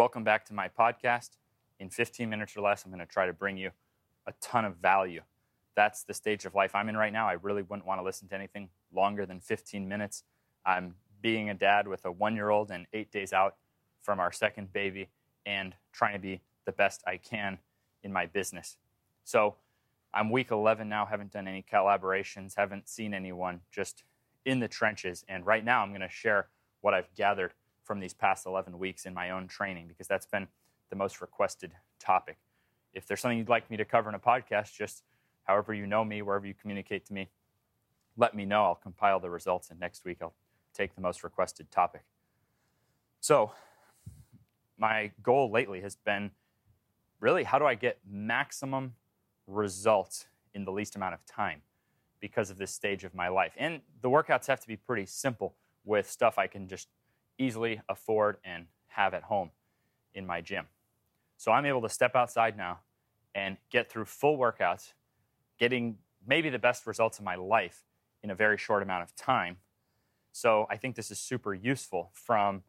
Welcome back to my podcast. In 15 minutes or less, I'm going to try to bring you a ton of value. That's the stage of life I'm in right now. I really wouldn't want to listen to anything longer than 15 minutes. I'm being a dad with a one year old and eight days out from our second baby and trying to be the best I can in my business. So I'm week 11 now, haven't done any collaborations, haven't seen anyone, just in the trenches. And right now, I'm going to share what I've gathered from these past 11 weeks in my own training because that's been the most requested topic. If there's something you'd like me to cover in a podcast, just however you know me, wherever you communicate to me, let me know. I'll compile the results, and next week I'll take the most requested topic. So, my goal lately has been really how do I get maximum results in the least amount of time because of this stage of my life? And the workouts have to be pretty simple with stuff I can just easily afford and have at home in my gym. So I'm able to step outside now and get through full workouts, getting maybe the best results of my life in a very short amount of time. So I think this is super useful from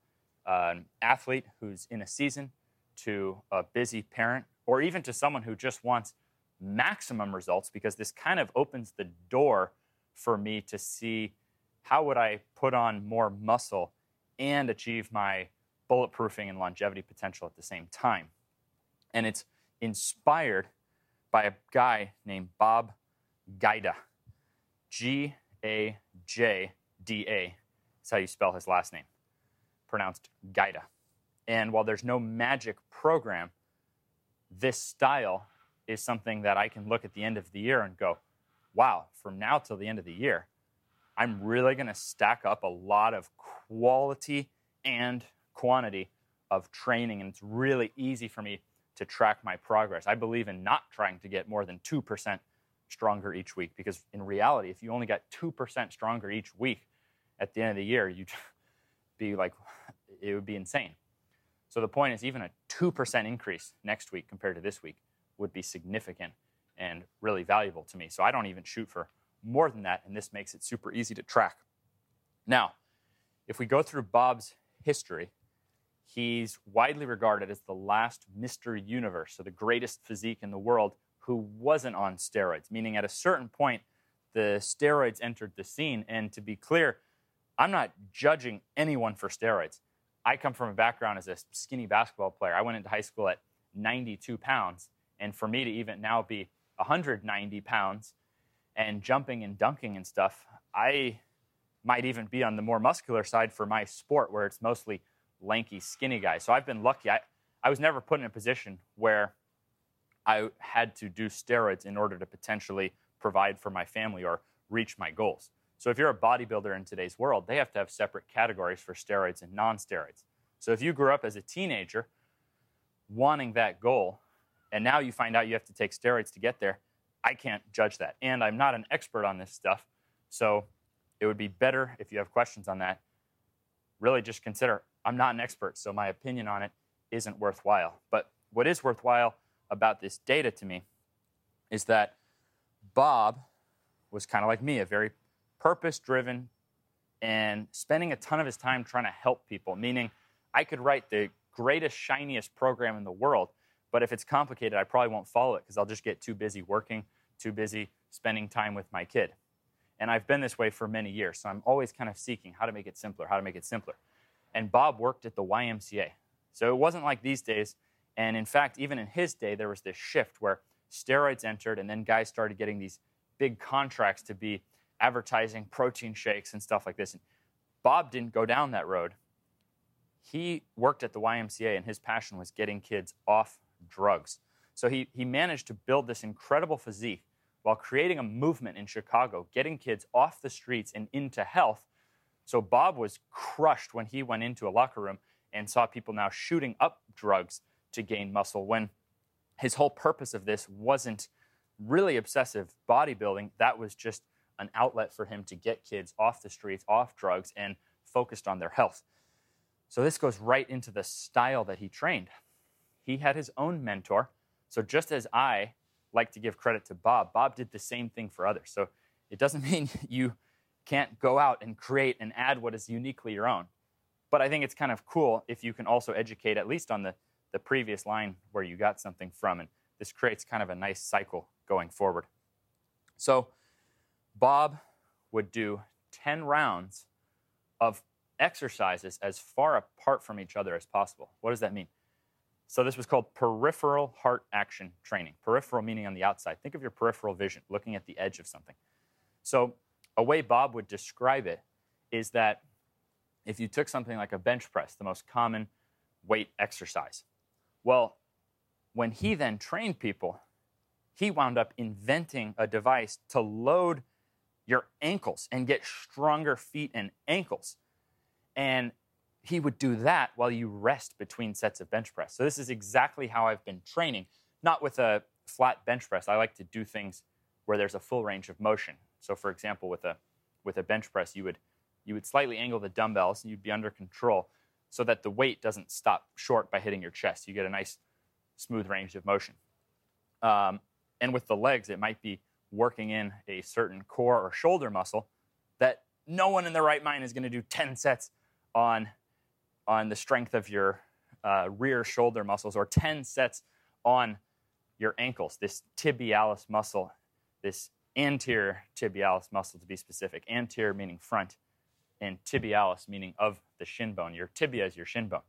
uh, an athlete who's in a season to a busy parent or even to someone who just wants maximum results because this kind of opens the door for me to see how would I put on more muscle and achieve my bulletproofing and longevity potential at the same time. And it's inspired by a guy named Bob Gajda. G A J D A is how you spell his last name, pronounced Gajda. And while there's no magic program, this style is something that I can look at the end of the year and go, wow, from now till the end of the year, I'm really going to stack up a lot of quality and quantity of training. And it's really easy for me to track my progress. I believe in not trying to get more than 2% stronger each week because in reality, if you only got 2% stronger each week at the end of the year, you'd be like, it would be insane. So the point is, even a 2% increase next week compared to this week would be significant and really valuable to me. So I don't even shoot for more than that, and this makes it super easy to track. Now, if we go through Bob's history, he's widely regarded as the last Mr. Universe, so the greatest physique in the world who wasn't on steroids, meaning at a certain point, the steroids entered the scene. And to be clear, I'm not judging anyone for steroids. I come from a background as a skinny basketball player. I went into high school at 92 pounds. And for me to even now be 190 pounds and jumping and dunking and stuff, I might even be on the more muscular side for my sport where it's mostly lanky, skinny guys. So I've been lucky. I, I was never put in a position where I had to do steroids in order to potentially provide for my family or reach my goals. So if you're a bodybuilder in today's world, they have to have separate categories for steroids and non steroids. So if you grew up as a teenager wanting that goal, and now you find out you have to take steroids to get there, I can't judge that. And I'm not an expert on this stuff. So it would be better if you have questions on that. Really just consider I'm not an expert, so my opinion on it isn't worthwhile. But what is worthwhile about this data to me is that Bob was kind of like me, a very purpose driven and spending a ton of his time trying to help people, meaning I could write the greatest, shiniest program in the world, but if it's complicated, I probably won't follow it because I'll just get too busy working, too busy spending time with my kid. And I've been this way for many years, so I'm always kind of seeking how to make it simpler, how to make it simpler. And Bob worked at the YMCA. So it wasn't like these days and in fact, even in his day, there was this shift where steroids entered, and then guys started getting these big contracts to be advertising protein shakes and stuff like this. And Bob didn't go down that road. He worked at the YMCA, and his passion was getting kids off drugs. So he, he managed to build this incredible physique while creating a movement in Chicago, getting kids off the streets and into health. So Bob was crushed when he went into a locker room and saw people now shooting up drugs to gain muscle when his whole purpose of this wasn't really obsessive bodybuilding. That was just an outlet for him to get kids off the streets, off drugs, and focused on their health. So this goes right into the style that he trained. He had his own mentor. So just as I like to give credit to Bob, Bob did the same thing for others. So it doesn't mean you can't go out and create and add what is uniquely your own. But I think it's kind of cool if you can also educate at least on the, the previous line where you got something from. And this creates kind of a nice cycle going forward. So Bob would do 10 rounds of exercises as far apart from each other as possible. What does that mean? So this was called peripheral heart action training. Peripheral meaning on the outside. Think of your peripheral vision, looking at the edge of something. So a way Bob would describe it is that if you took something like a bench press, the most common weight exercise, well, when he then trained people, he wound up inventing a device to load your ankles and get stronger feet and ankles. And he would do that while you rest between sets of bench press. So this is exactly how I've been training, not with a flat bench press. I like to do things where there's a full range of motion. So for example, with a with a bench press, you would you would slightly angle the dumbbells and you'd be under control so that the weight doesn't stop short by hitting your chest. You get a nice smooth range of motion. Um, and with the legs, it might be working in a certain core or shoulder muscle that no one in their right mind is going to do 10 sets on on the strength of your uh, rear shoulder muscles or 10 sets on your ankles, this tibialis muscle, this anterior tibialis muscle to be specific. Anterior meaning front, and tibialis meaning of the shin bone. Your tibia is your shin bone.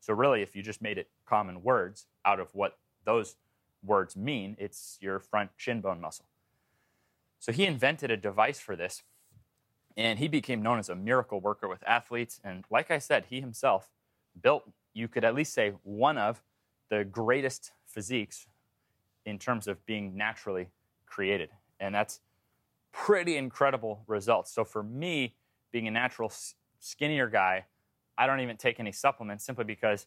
So, really, if you just made it common words out of what those words mean, it's your front shin bone muscle. So, he invented a device for this and he became known as a miracle worker with athletes. And like I said, he himself built, you could at least say, one of the greatest physiques in terms of being naturally created. And that's pretty incredible results. So for me, being a natural skinnier guy, I don't even take any supplements simply because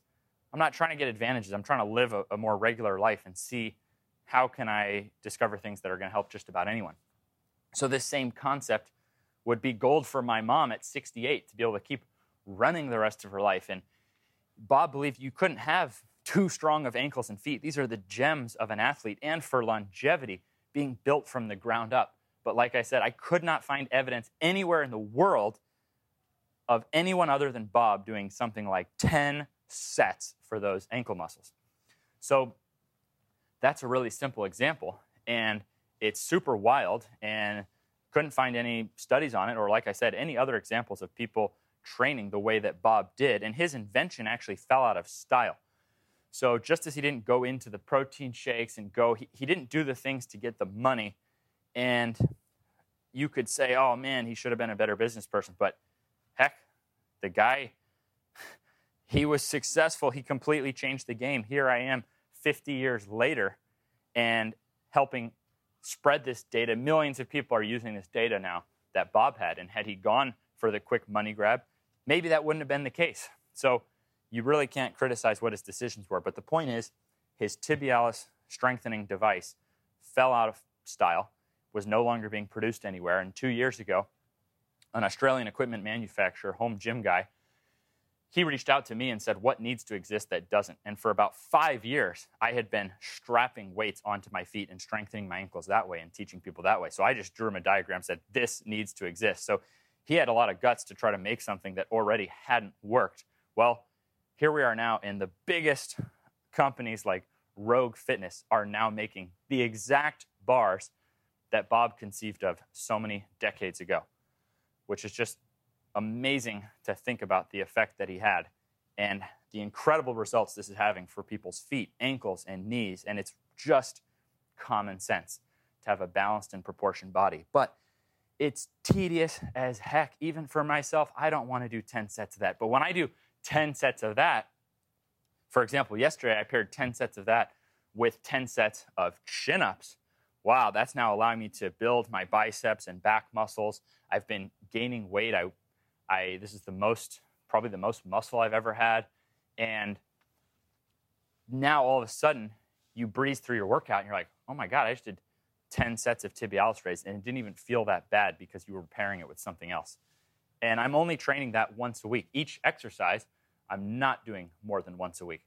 I'm not trying to get advantages. I'm trying to live a, a more regular life and see how can I discover things that are going to help just about anyone. So this same concept would be gold for my mom at 68 to be able to keep running the rest of her life. And Bob believed you couldn't have too strong of ankles and feet. These are the gems of an athlete and for longevity being built from the ground up. But like I said, I could not find evidence anywhere in the world of anyone other than Bob doing something like 10 sets for those ankle muscles. So that's a really simple example. And it's super wild. And couldn't find any studies on it, or like I said, any other examples of people training the way that Bob did. And his invention actually fell out of style. So just as he didn't go into the protein shakes and go, he, he didn't do the things to get the money. And you could say, oh man, he should have been a better business person. But heck, the guy, he was successful. He completely changed the game. Here I am 50 years later and helping spread this data. Millions of people are using this data now that Bob had. And had he gone for the quick money grab, maybe that wouldn't have been the case. So you really can't criticize what his decisions were. But the point is, his tibialis strengthening device fell out of style, was no longer being produced anywhere. And two years ago, an Australian equipment manufacturer, home gym guy, he reached out to me and said, What needs to exist that doesn't? And for about five years, I had been strapping weights onto my feet and strengthening my ankles that way and teaching people that way. So I just drew him a diagram, said, This needs to exist. So he had a lot of guts to try to make something that already hadn't worked. Well, here we are now, and the biggest companies like Rogue Fitness are now making the exact bars that Bob conceived of so many decades ago, which is just amazing to think about the effect that he had and the incredible results this is having for people's feet, ankles, and knees. And it's just common sense to have a balanced and proportioned body. But it's tedious as heck. Even for myself, I don't want to do 10 sets of that. But when I do 10 sets of that, for example, yesterday I paired 10 sets of that with 10 sets of chin ups. Wow, that's now allowing me to build my biceps and back muscles. I've been gaining weight. I I this is the most probably the most muscle I've ever had, and now all of a sudden you breeze through your workout and you're like, oh my god, I just did 10 sets of tibialis raise and it didn't even feel that bad because you were pairing it with something else. And I'm only training that once a week. Each exercise, I'm not doing more than once a week.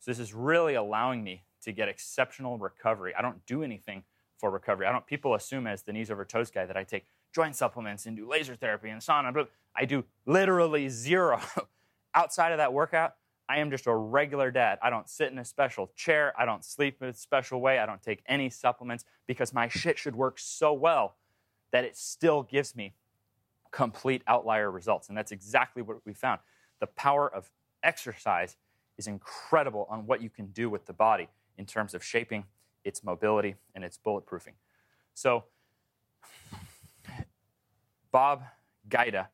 So this is really allowing me to get exceptional recovery. I don't do anything for recovery. I don't people assume as the knees over toes guy that I take joint supplements and do laser therapy and sauna. But I do literally zero outside of that workout, I am just a regular dad. I don't sit in a special chair. I don't sleep in a special way. I don't take any supplements because my shit should work so well that it still gives me complete outlier results. And that's exactly what we found. The power of exercise is incredible on what you can do with the body in terms of shaping its mobility and its bulletproofing. So, Bob Gajda,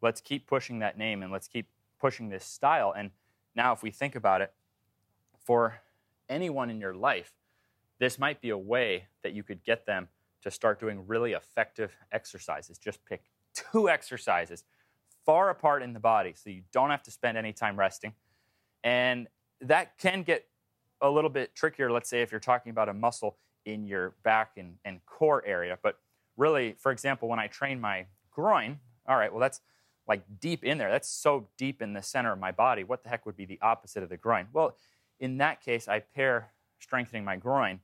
let's keep pushing that name and let's keep pushing this style. And now, if we think about it, for anyone in your life, this might be a way that you could get them to start doing really effective exercises. Just pick two exercises far apart in the body so you don't have to spend any time resting. And that can get a little bit trickier, let's say, if you're talking about a muscle in your back and, and core area. But really, for example, when I train my groin, all right, well, that's like deep in there. That's so deep in the center of my body. What the heck would be the opposite of the groin? Well, in that case, I pair strengthening my groin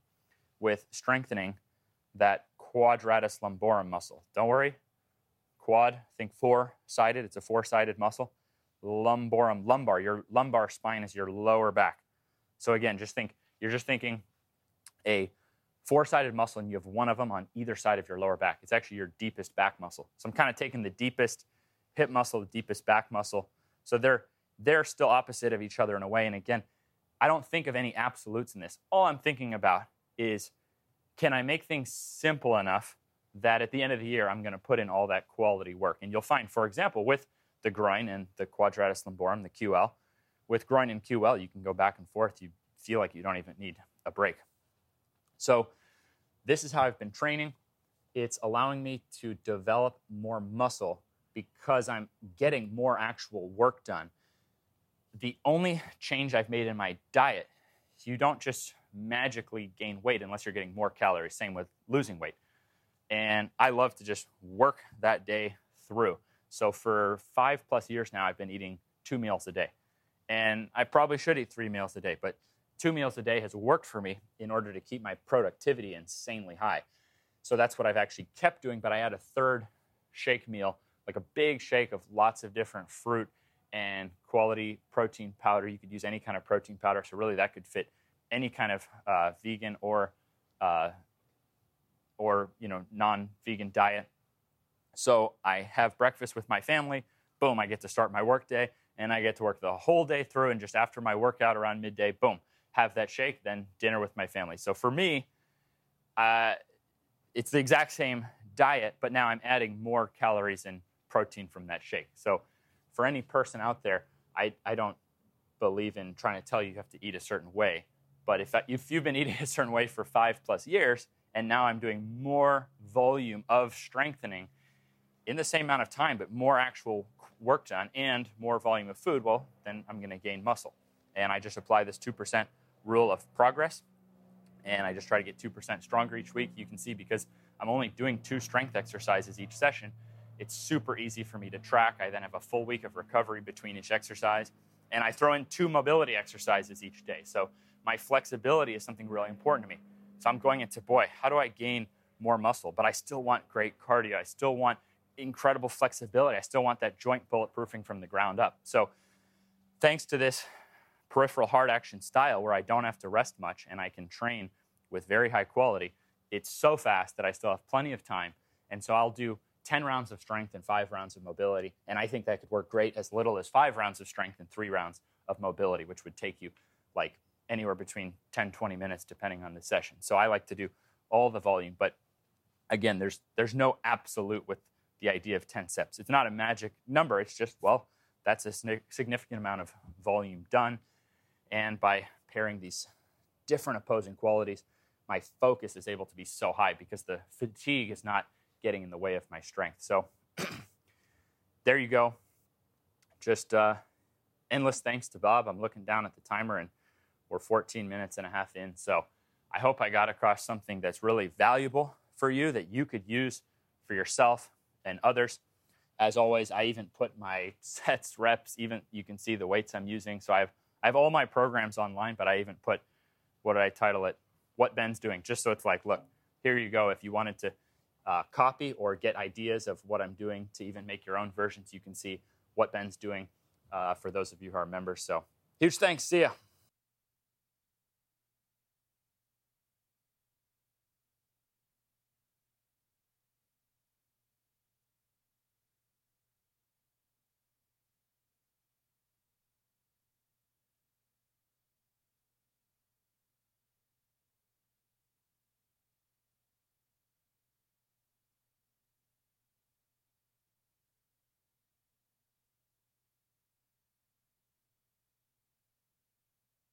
with strengthening that quadratus lumborum muscle. Don't worry, quad, think four sided, it's a four sided muscle. Lumborum, lumbar, your lumbar spine is your lower back. So again, just think, you're just thinking a four sided muscle and you have one of them on either side of your lower back. It's actually your deepest back muscle. So I'm kind of taking the deepest hip muscle, the deepest back muscle. So they're, they're still opposite of each other in a way. And again, I don't think of any absolutes in this. All I'm thinking about is can I make things simple enough that at the end of the year I'm going to put in all that quality work? And you'll find, for example, with the groin and the quadratus lumborum, the QL, with groin and QL, you can go back and forth. You feel like you don't even need a break. So, this is how I've been training. It's allowing me to develop more muscle because I'm getting more actual work done. The only change I've made in my diet, you don't just magically gain weight unless you're getting more calories. Same with losing weight. And I love to just work that day through. So for five plus years now, I've been eating two meals a day. And I probably should eat three meals a day, but two meals a day has worked for me in order to keep my productivity insanely high. So that's what I've actually kept doing, but I add a third shake meal, like a big shake of lots of different fruit and quality protein powder. You could use any kind of protein powder, so really that could fit any kind of uh, vegan or uh, or you know non-vegan diet. So I have breakfast with my family. Boom, I get to start my workday, and I get to work the whole day through. And just after my workout around midday, boom, have that shake. Then dinner with my family. So for me, uh, it's the exact same diet, but now I'm adding more calories and protein from that shake. So for any person out there, I, I don't believe in trying to tell you you have to eat a certain way. But if, if you've been eating a certain way for five plus years, and now I'm doing more volume of strengthening in the same amount of time, but more actual work done and more volume of food, well, then I'm going to gain muscle. And I just apply this 2% rule of progress, and I just try to get 2% stronger each week. You can see because I'm only doing two strength exercises each session, it's super easy for me to track. I then have a full week of recovery between each exercise, and I throw in two mobility exercises each day. So my flexibility is something really important to me. So I'm going into, boy, how do I gain more muscle? But I still want great cardio. I still want incredible flexibility. I still want that joint bulletproofing from the ground up. So thanks to this peripheral heart action style where I don't have to rest much and I can train with very high quality, it's so fast that I still have plenty of time. And so I'll do 10 rounds of strength and five rounds of mobility. And I think that could work great as little as five rounds of strength and three rounds of mobility, which would take you like anywhere between 10, 20 minutes, depending on the session. So I like to do all the volume. But again, there's, there's no absolute with the idea of 10 steps. It's not a magic number. It's just, well, that's a significant amount of volume done. And by pairing these different opposing qualities, my focus is able to be so high because the fatigue is not getting in the way of my strength. So there you go. Just uh, endless thanks to Bob. I'm looking down at the timer and we're 14 minutes and a half in. So I hope I got across something that's really valuable for you that you could use for yourself and others. As always, I even put my sets, reps, even you can see the weights I'm using. So I have, I have all my programs online, but I even put, what did I title it? What Ben's doing, just so it's like, look, here you go. If you wanted to uh, copy or get ideas of what I'm doing to even make your own versions, you can see what Ben's doing uh, for those of you who are members. So huge thanks. See ya.